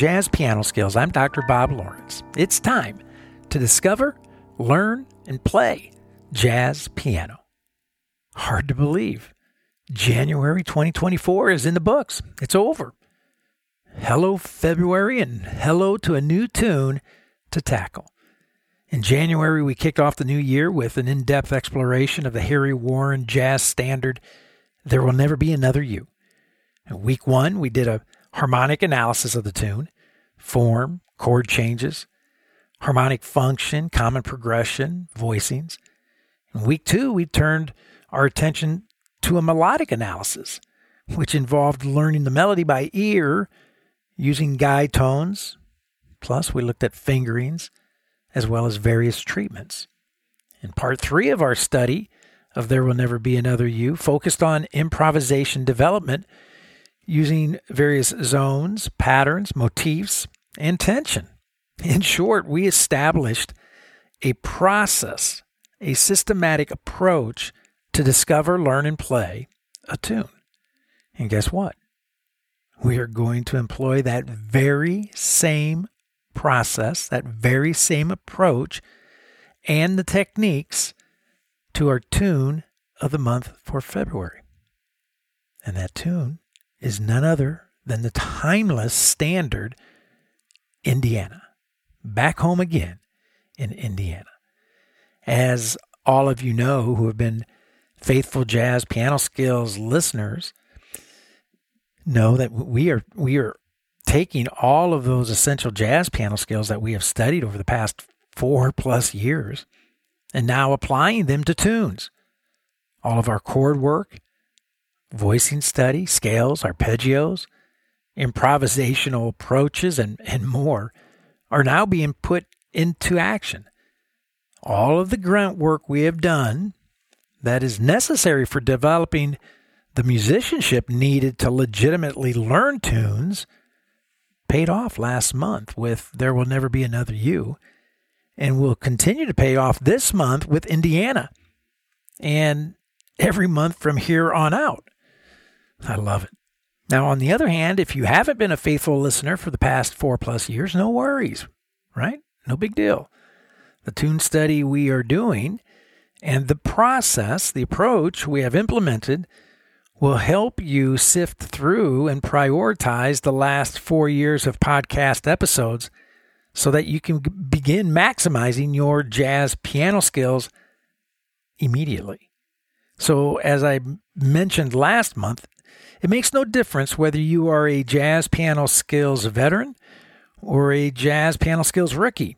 Jazz Piano Skills. I'm Dr. Bob Lawrence. It's time to discover, learn, and play jazz piano. Hard to believe. January 2024 is in the books. It's over. Hello, February, and hello to a new tune to tackle. In January, we kicked off the new year with an in depth exploration of the Harry Warren jazz standard, There Will Never Be Another You. In week one, we did a harmonic analysis of the tune, form, chord changes, harmonic function, common progression, voicings. In week two, we turned our attention to a melodic analysis, which involved learning the melody by ear using guide tones. Plus, we looked at fingerings as well as various treatments. In part three of our study of There Will Never Be Another You, focused on improvisation development using various zones, patterns, motifs, and tension. In short, we established a process, a systematic approach to discover, learn, and play a tune. And guess what? We are going to employ that very same process, that very same approach, and the techniques to our tune of the month for February. And that tune is none other than the timeless standard Indiana. Back home again in Indiana. As all of you know who have been faithful jazz piano skills listeners know that we are we are taking all of those essential jazz piano skills that we have studied over the past 4 plus years and now applying them to tunes. All of our chord work, voicing study, scales, arpeggios, improvisational approaches, and, and more are now being put into action. All of the grunt work we have done that is necessary for developing the musicianship needed to legitimately learn tunes paid off last month with There Will Never Be Another You, and will continue to pay off this month with Indiana, and every month from here on out. I love it. Now, on the other hand, if you haven't been a faithful listener for the past four plus years, no worries, right? No big deal. The tune study we are doing and the process, the approach we have implemented will help you sift through and prioritize the last four years of podcast episodes so that you can begin maximizing your jazz piano skills immediately. So, as I mentioned last month, it makes no difference whether you are a jazz piano skills veteran or a jazz piano skills rookie.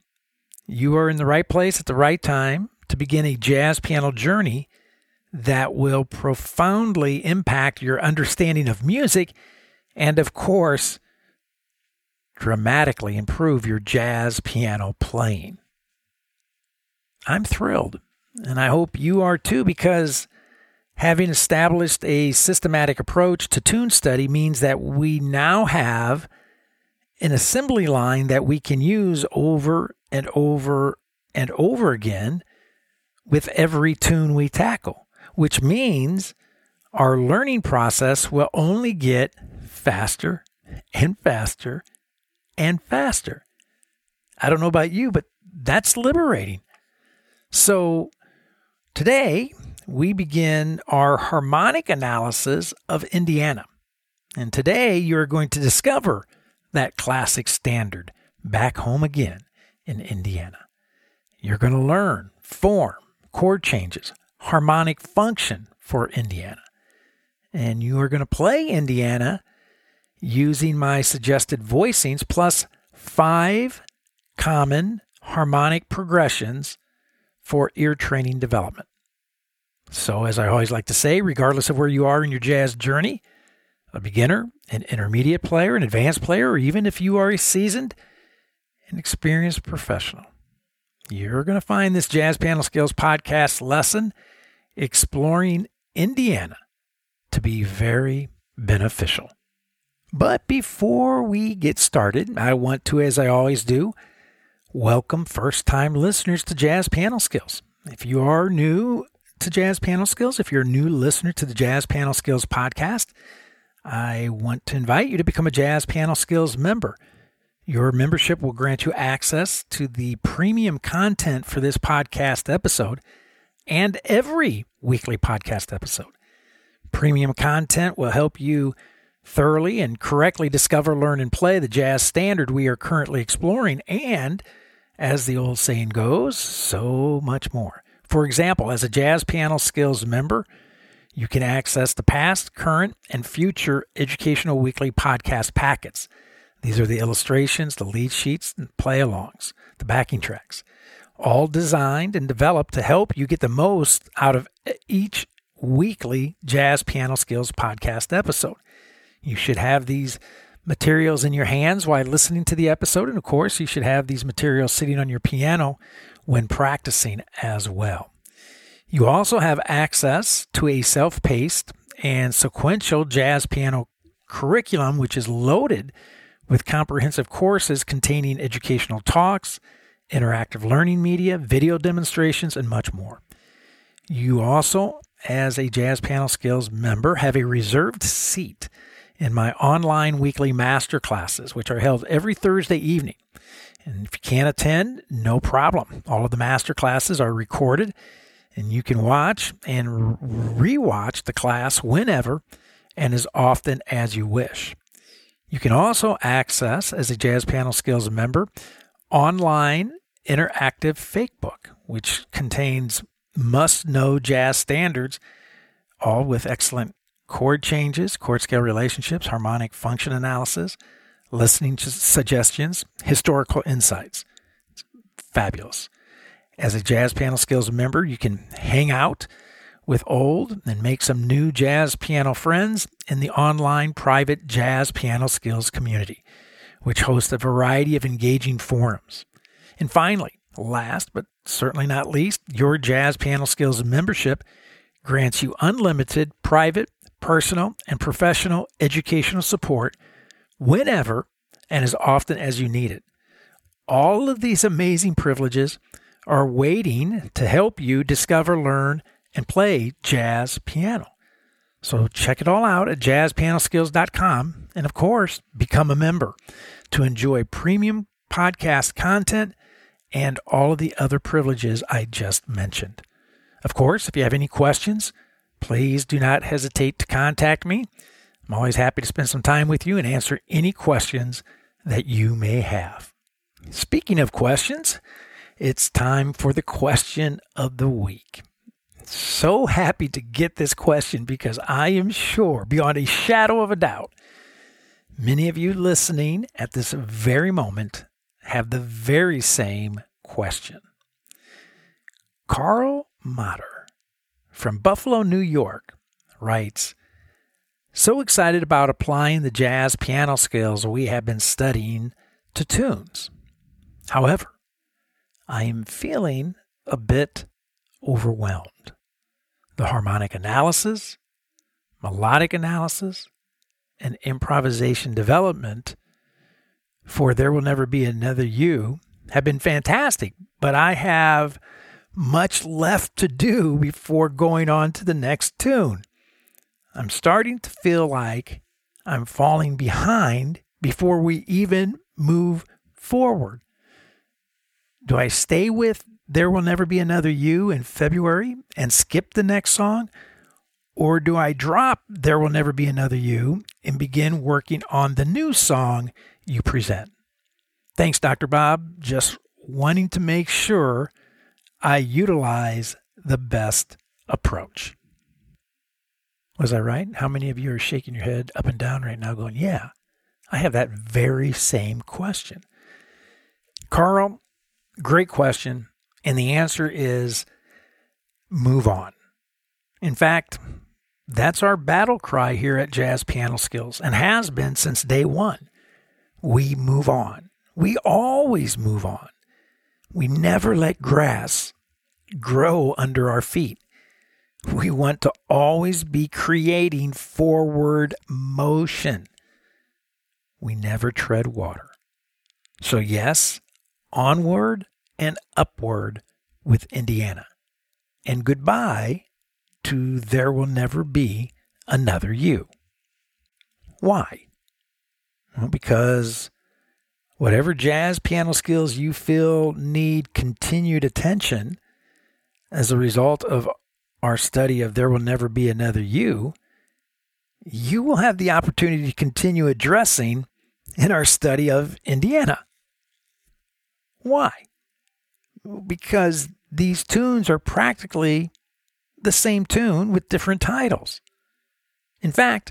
You are in the right place at the right time to begin a jazz piano journey that will profoundly impact your understanding of music and, of course, dramatically improve your jazz piano playing. I'm thrilled, and I hope you are too, because Having established a systematic approach to tune study means that we now have an assembly line that we can use over and over and over again with every tune we tackle, which means our learning process will only get faster and faster and faster. I don't know about you, but that's liberating. So today, we begin our harmonic analysis of Indiana. And today you're going to discover that classic standard back home again in Indiana. You're going to learn form, chord changes, harmonic function for Indiana. And you are going to play Indiana using my suggested voicings plus five common harmonic progressions for ear training development. So, as I always like to say, regardless of where you are in your jazz journey, a beginner, an intermediate player, an advanced player, or even if you are a seasoned and experienced professional, you're going to find this Jazz Piano Skills podcast lesson exploring Indiana to be very beneficial. But before we get started, I want to, as I always do, welcome first time listeners to Jazz Piano Skills. If you are new to Jazz Piano Skills, if you're a new listener to the Jazz Piano Skills podcast, I want to invite you to become a Jazz Panel Skills member. Your membership will grant you access to the premium content for this podcast episode and every weekly podcast episode. Premium content will help you thoroughly and correctly discover, learn, and play the jazz standard we are currently exploring, and, as the old saying goes, so much more. For example, as a Jazz Piano Skills member, you can access the past, current, and future Educational Weekly podcast packets. These are the illustrations, the lead sheets, and play alongs, the backing tracks, all designed and developed to help you get the most out of each weekly Jazz Piano Skills podcast episode. You should have these materials in your hands while listening to the episode. And of course, you should have these materials sitting on your piano when practicing as well. You also have access to a self paced and sequential jazz piano curriculum, which is loaded with comprehensive courses containing educational talks, interactive learning media, video demonstrations, and much more. You also, as a Jazz Piano Skills member, have a reserved seat in my online weekly master classes, which are held every Thursday evening. And if you can't attend, no problem. All of the master classes are recorded, and you can watch and rewatch the class whenever and as often as you wish. You can also access, as a Jazz Piano Skills member, online interactive fake book, which contains must know jazz standards, all with excellent chord changes, chord scale relationships, harmonic function analysis, listening suggestions, historical insights. It's fabulous. As a Jazz Piano Skills member, you can hang out with old and make some new jazz piano friends in the online private Jazz Piano Skills community, which hosts a variety of engaging forums. And finally, last but certainly not least, your Jazz Piano Skills membership grants you unlimited private personal, and professional educational support whenever and as often as you need it. All of these amazing privileges are waiting to help you discover, learn, and play jazz piano. So check it all out at jazzpianoskills.com and of course, become a member to enjoy premium podcast content and all of the other privileges I just mentioned. Of course, if you have any questions, please do not hesitate to contact me. I'm always happy to spend some time with you and answer any questions that you may have. Speaking of questions, it's time for the question of the week. So happy to get this question because I am sure, beyond a shadow of a doubt, many of you listening at this very moment have the very same question. Carl Matter from Buffalo, New York, writes So excited about applying the jazz piano skills we have been studying to tunes. However, I am feeling a bit overwhelmed. The harmonic analysis, melodic analysis, and improvisation development for There Will Never Be Another You have been fantastic, but I have much left to do before going on to the next tune. I'm starting to feel like I'm falling behind before we even move forward. Do I stay with There Will Never Be Another You in February and skip the next song? Or do I drop There Will Never Be Another You and begin working on the new song you present? Thanks, Dr. Bob. Just wanting to make sure I utilize the best approach. Was I right? How many of you are shaking your head up and down right now, going, Yeah, I have that very same question? Carl, great question. And the answer is move on. In fact, that's our battle cry here at Jazz Piano Skills and has been since day one. We move on. We always move on. We never let grass grow under our feet. We want to always be creating forward motion. We never tread water. So, yes, onward and upward with Indiana. And goodbye to There Will Never Be Another You. Why? Well, because whatever jazz piano skills you feel need continued attention as a result of our study of There Will Never Be Another You, you will have the opportunity to continue addressing in our study of Indiana. Why? Because these tunes are practically the same tune with different titles. In fact,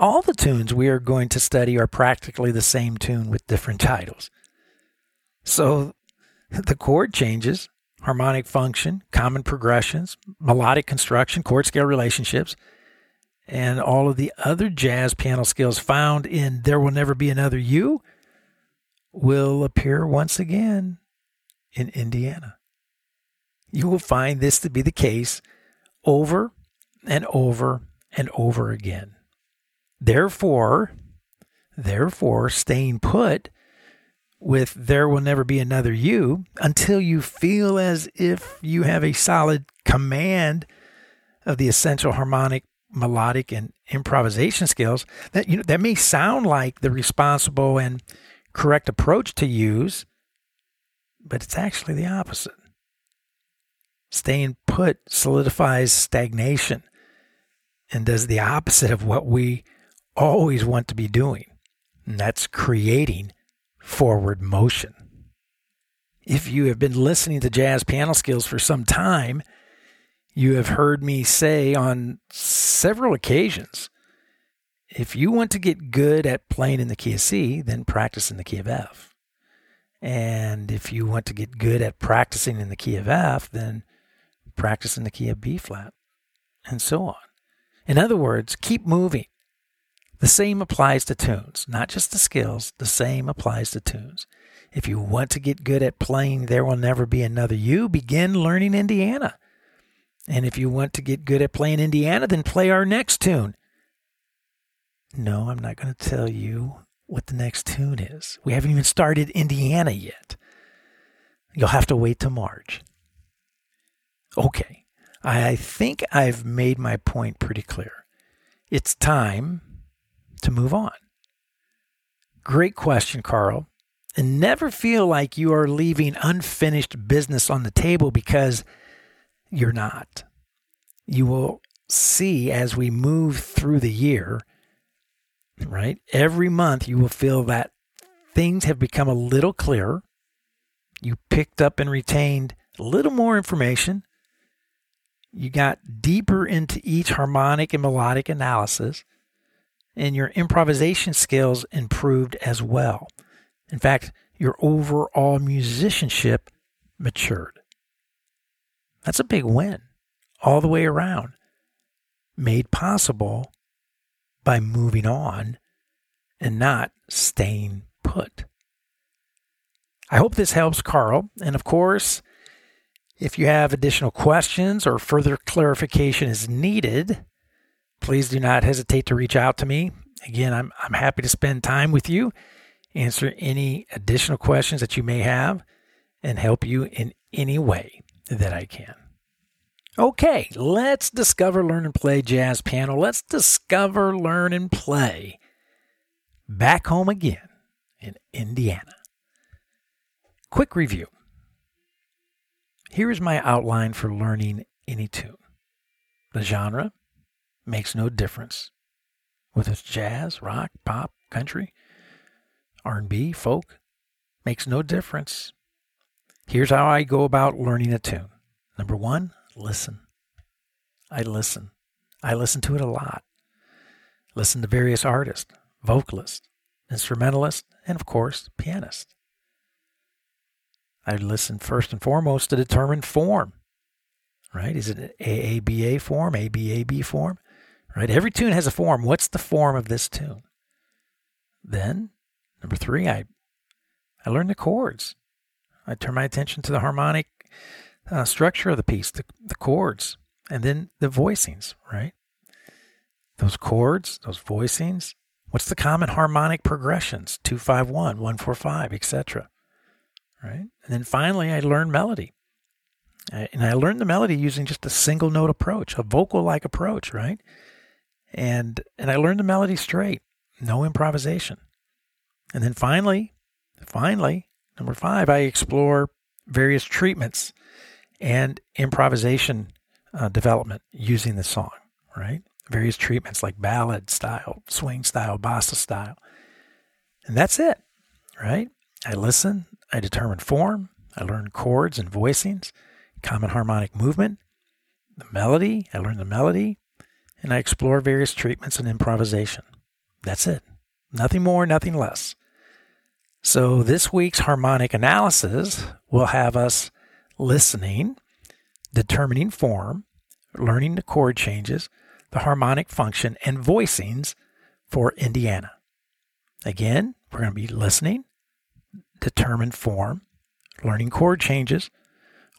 all the tunes we are going to study are practically the same tune with different titles. So the chord changes, harmonic function, common progressions, melodic construction, chord scale relationships, and all of the other jazz piano skills found in There Will Never Be Another You will appear once again in Indiana. You will find this to be the case over and over and over again. Therefore, therefore, staying put with there will never be another you until you feel as if you have a solid command of the essential harmonic, melodic, and improvisation skills. That you know that may sound like the responsible and correct approach to use, but it's actually the opposite. Staying put solidifies stagnation and does the opposite of what we always want to be doing, and that's creating forward motion. If you have been listening to jazz piano skills for some time, you have heard me say on several occasions if you want to get good at playing in the key of C, then practice in the key of F. And if you want to get good at practicing in the key of F, then practice in the key of B flat, and so on. In other words, keep moving. The same applies to tunes, not just the skills, the same applies to tunes. If you want to get good at playing There Will Never Be Another You, begin learning Indiana. And if you want to get good at playing Indiana, then play our next tune. No, I'm not going to tell you what the next tune is. We haven't even started Indiana yet. You'll have to wait till March. Okay, I think I've made my point pretty clear. It's time to move on? Great question, Carl. And never feel like you are leaving unfinished business on the table because you're not. You will see as we move through the year, right? Every month you will feel that things have become a little clearer. You picked up and retained a little more information. You got deeper into each harmonic and melodic analysis and your improvisation skills improved as well. In fact, your overall musicianship matured. That's a big win all the way around, made possible by moving on and not staying put. I hope this helps, Carl. And of course, if you have additional questions or further clarification is needed, please do not hesitate to reach out to me. Again, I'm, I'm happy to spend time with you, answer any additional questions that you may have, and help you in any way that I can. Okay, let's discover, learn, and play jazz piano. Let's discover, learn, and play back home again in Indiana. Quick review. Here is my outline for learning any tune. The genre, makes no difference. Whether it's jazz, rock, pop, country, R&B, folk, makes no difference. Here's how I go about learning a tune. Number one, listen. I listen. I listen to it a lot. Listen to various artists, vocalists, instrumentalists, and of course, pianists. I listen first and foremost to determine form. Right? Is it an AABA form, ABAB form? Right? Every tune has a form. What's the form of this tune? Then, number three, I I learn the chords. I turn my attention to the harmonic uh, structure of the piece, the, the chords, and then the voicings, right? Those chords, those voicings. What's the common harmonic progressions? Two, five, one, one, four, five, etc. Right? And then finally, I learn melody. And I learned the melody using just a single note approach, a vocal like approach, right? And and I learned the melody straight. no improvisation. And then finally, finally, number five, I explore various treatments and improvisation uh, development using the song, right? Various treatments like ballad style, swing style, bossa style. And that's it, right? I listen, I determine form, I learn chords and voicings, common harmonic movement, the melody, I learn the melody, and I explore various treatments and improvisation. That's it. Nothing more, nothing less. So this week's harmonic analysis will have us listening, determining form, learning the chord changes, the harmonic function, and voicings for Indiana. Again, we're going to be listening, determine form, learning chord changes,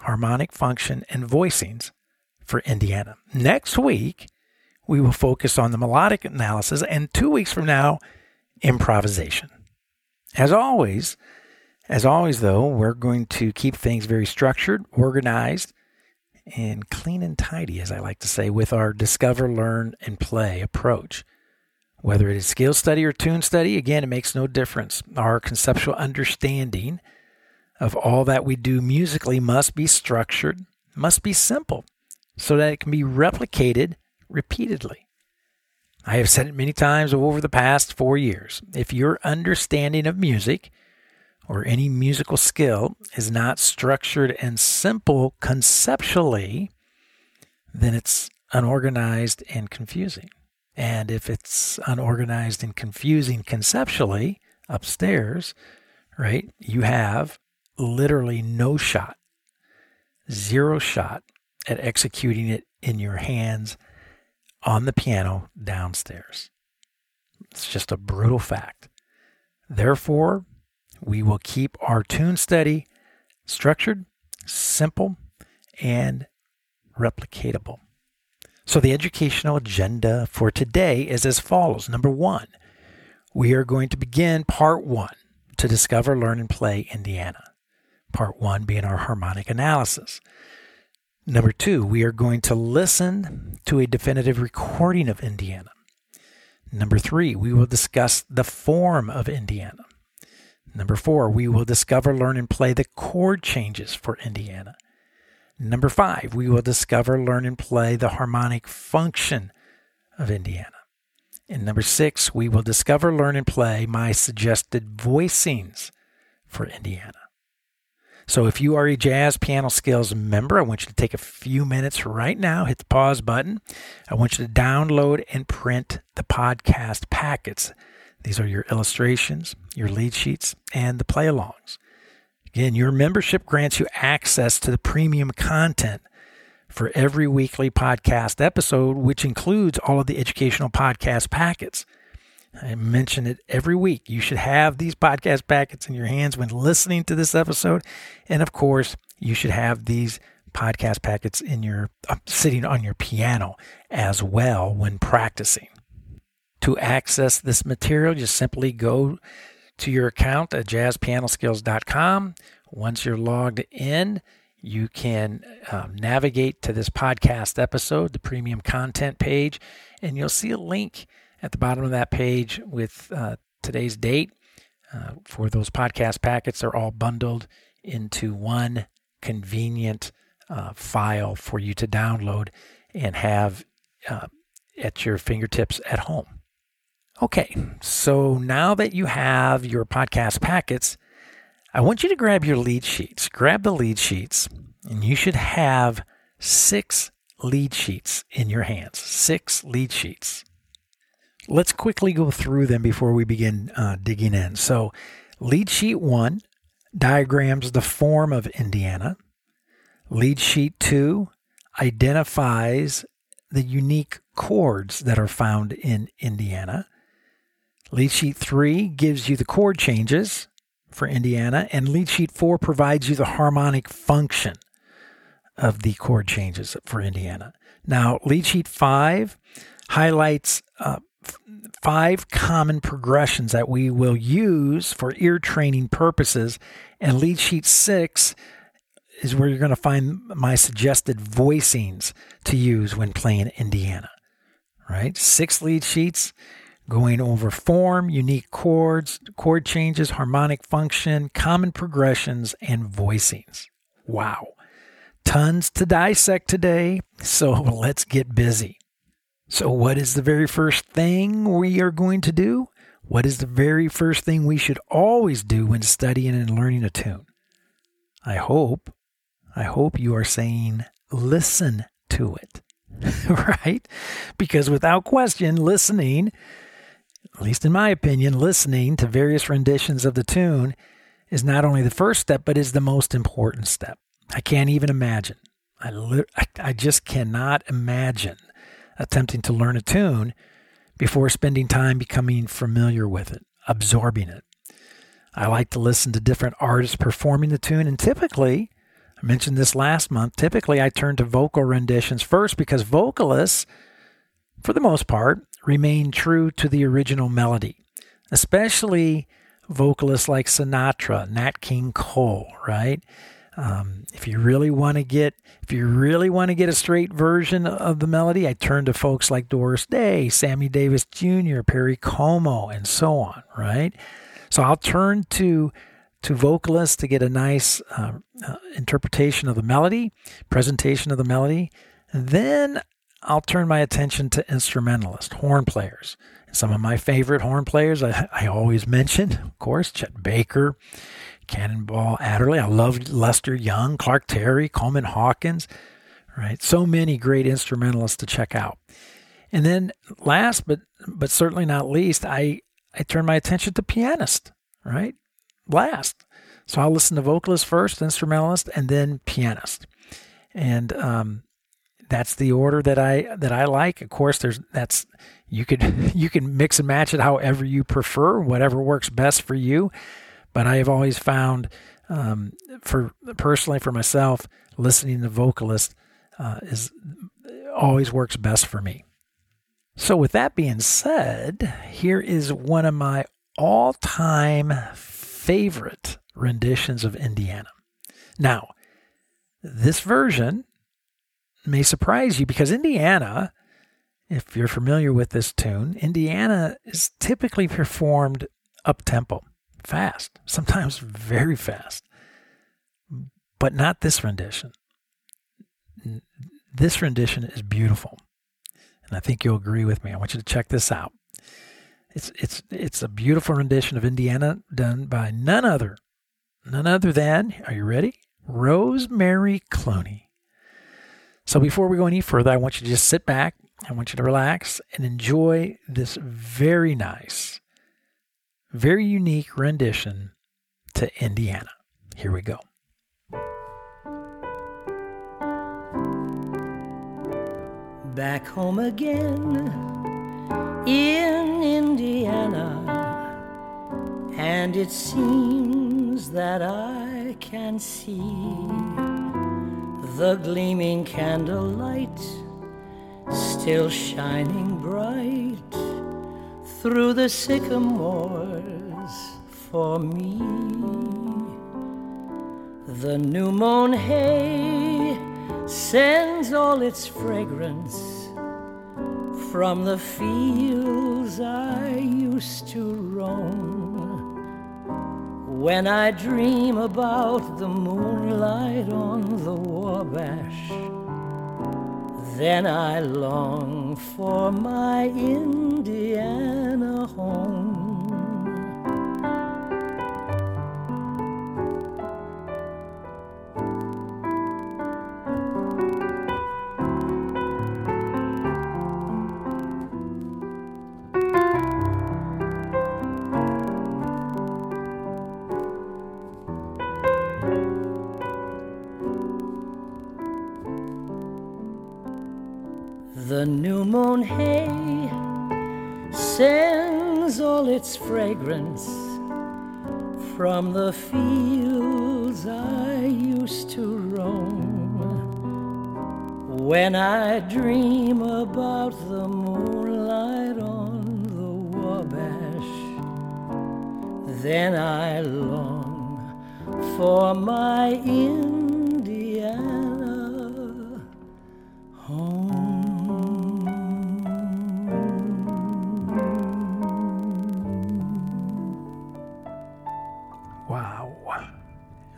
harmonic function, and voicings for Indiana. Next week, we will focus on the melodic analysis, and two weeks from now, improvisation. As always, as always, though, we're going to keep things very structured, organized, and clean and tidy, as I like to say, with our discover, learn, and play approach. Whether it is scale study or tune study, again, it makes no difference. Our conceptual understanding of all that we do musically must be structured, must be simple, so that it can be replicated repeatedly. I have said it many times over the past four years. If your understanding of music or any musical skill is not structured and simple conceptually, then it's unorganized and confusing. And if it's unorganized and confusing conceptually upstairs, right, you have literally no shot, zero shot at executing it in your hands on the piano downstairs. It's just a brutal fact. Therefore, we will keep our tune steady, structured, simple, and replicatable. So, the educational agenda for today is as follows. Number one, we are going to begin part one to discover, learn, and play Indiana. Part one being our harmonic analysis. Number two, we are going to listen to a definitive recording of Indiana. Number three, we will discuss the form of Indiana. Number four, we will discover, learn, and play the chord changes for Indiana. Number five, we will discover, learn, and play the harmonic function of Indiana. And number six, we will discover, learn, and play my suggested voicings for Indiana. So if you are a Jazz Piano Skills member, I want you to take a few minutes right now, hit the pause button. I want you to download and print the podcast packets. These are your illustrations, your lead sheets, and the play alongs. Again, your membership grants you access to the premium content for every weekly podcast episode, which includes all of the educational podcast packets. I mention it every week. You should have these podcast packets in your hands when listening to this episode. And of course, you should have these podcast packets in your uh, sitting on your piano as well when practicing. To access this material, just simply go to your account at jazzpianoskills.com. Once you're logged in, you can um, navigate to this podcast episode, the premium content page, and you'll see a link at the bottom of that page with uh, today's date uh, for those podcast packets. They're all bundled into one convenient uh, file for you to download and have uh, at your fingertips at home. Okay, so now that you have your podcast packets, I want you to grab your lead sheets. Grab the lead sheets, and you should have six lead sheets in your hands. Six lead sheets. Let's quickly go through them before we begin uh, digging in. So, lead sheet one diagrams the form of Indiana. Lead sheet two identifies the unique chords that are found in Indiana. Lead sheet three gives you the chord changes for Indiana, and lead sheet four provides you the harmonic function of the chord changes for Indiana. Now, lead sheet five highlights uh, five common progressions that we will use for ear training purposes. And lead sheet six is where you're going to find my suggested voicings to use when playing Indiana. Right? Six lead sheets. going over form, unique chords, chord changes, harmonic function, common progressions, and voicings. Wow. Tons to dissect today, so let's get busy. So, what is the very first thing we are going to do? What is the very first thing we should always do when studying and learning a tune? I hope, I hope you are saying listen to it, right? Because without question, listening, at least in my opinion, listening to various renditions of the tune is not only the first step, but is the most important step. I can't even imagine. I, li- I, I just cannot imagine attempting to learn a tune before spending time becoming familiar with it, absorbing it. I like to listen to different artists performing the tune, and typically, I mentioned this last month, typically I turn to vocal renditions first because vocalists, for the most part, remain true to the original melody, especially vocalists like Sinatra, Nat King Cole, right? Um, if you really want to get, if you really want to get a straight version of the melody, I turn to folks like Doris Day, Sammy Davis Jr., Perry Como, and so on. Right. So I'll turn to to vocalists to get a nice uh, uh, interpretation of the melody, presentation of the melody. Then I'll turn my attention to instrumentalists, horn players. Some of my favorite horn players I, I always mention, of course, Chet Baker, Cannonball Adderley. I love Lester Young, Clark Terry, Coleman Hawkins, right? So many great instrumentalists to check out. And then last but but certainly not least, I I turn my attention to pianist, right? Last. So I'll listen to vocalist first, instrumentalist, and then pianist. And um, that's the order that I that I like. Of course, there's that's you could you can mix and match it however you prefer, whatever works best for you. But I have always found, um, for personally for myself, listening to vocalist uh, is always works best for me. So, with that being said, here is one of my all-time favorite renditions of Indiana. Now, this version may surprise you because Indiana, if you're familiar with this tune, Indiana is typically performed up tempo fast, sometimes very fast, but not this rendition. This rendition is beautiful, and I think you'll agree with me. I want you to check this out. It's it's it's a beautiful rendition of Indiana done by none other, none other than. Are you ready? Rosemary Clooney. So before we go any further, I want you to just sit back. I want you to relax and enjoy this very nice very unique rendition to Indiana. Here we go. Back home again in Indiana, and it seems that I can see the gleaming candlelight still shining bright through the sycamores for me. The new mown hay sends all its fragrance from the fields I used to roam. When I dream about the moonlight on the Wabash, then I long for my Indiana home. Hay sends all its fragrance from the fields I used to roam. When I dream about the moonlight on the Wabash, then I long for my Indiana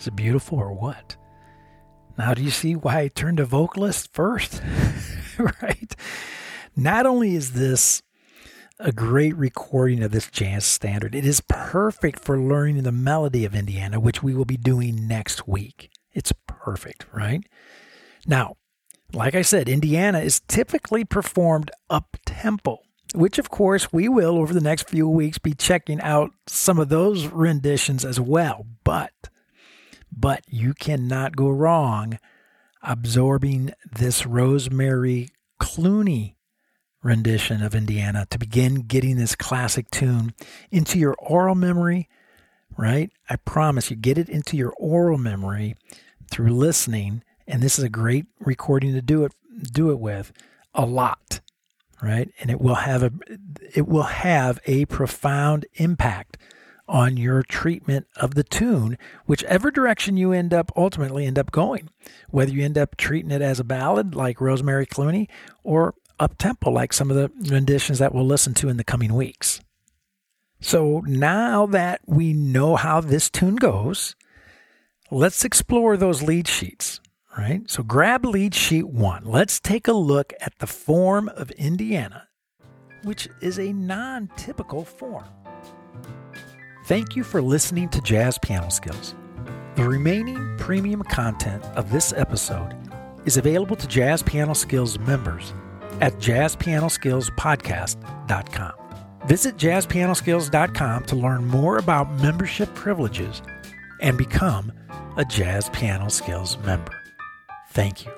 Is it beautiful or what? Now, do you see why I turned to vocalist first? right? Not only is this a great recording of this jazz standard, it is perfect for learning the melody of Indiana, which we will be doing next week. It's perfect, right? Now, like I said, Indiana is typically performed up tempo, which of course we will over the next few weeks be checking out some of those renditions as well. But, but you cannot go wrong absorbing this Rosemary Clooney rendition of Indiana to begin getting this classic tune into your aural memory, right? I promise you, get it into your aural memory through listening. And this is a great recording to do it do it with a lot, right? And it will have a it will have a profound impact on your treatment of the tune, whichever direction you end up ultimately end up going. Whether you end up treating it as a ballad like Rosemary Clooney or up tempo like some of the renditions that we'll listen to in the coming weeks. So now that we know how this tune goes, let's explore those lead sheets, right? So grab lead sheet one. Let's take a look at the form of Indiana, which is a non typical form. Thank you for listening to Jazz Piano Skills. The remaining premium content of this episode is available to Jazz Piano Skills members at jazzpianoskillspodcast.com. Visit jazzpianoskills.com to learn more about membership privileges and become a Jazz Piano Skills member. Thank you.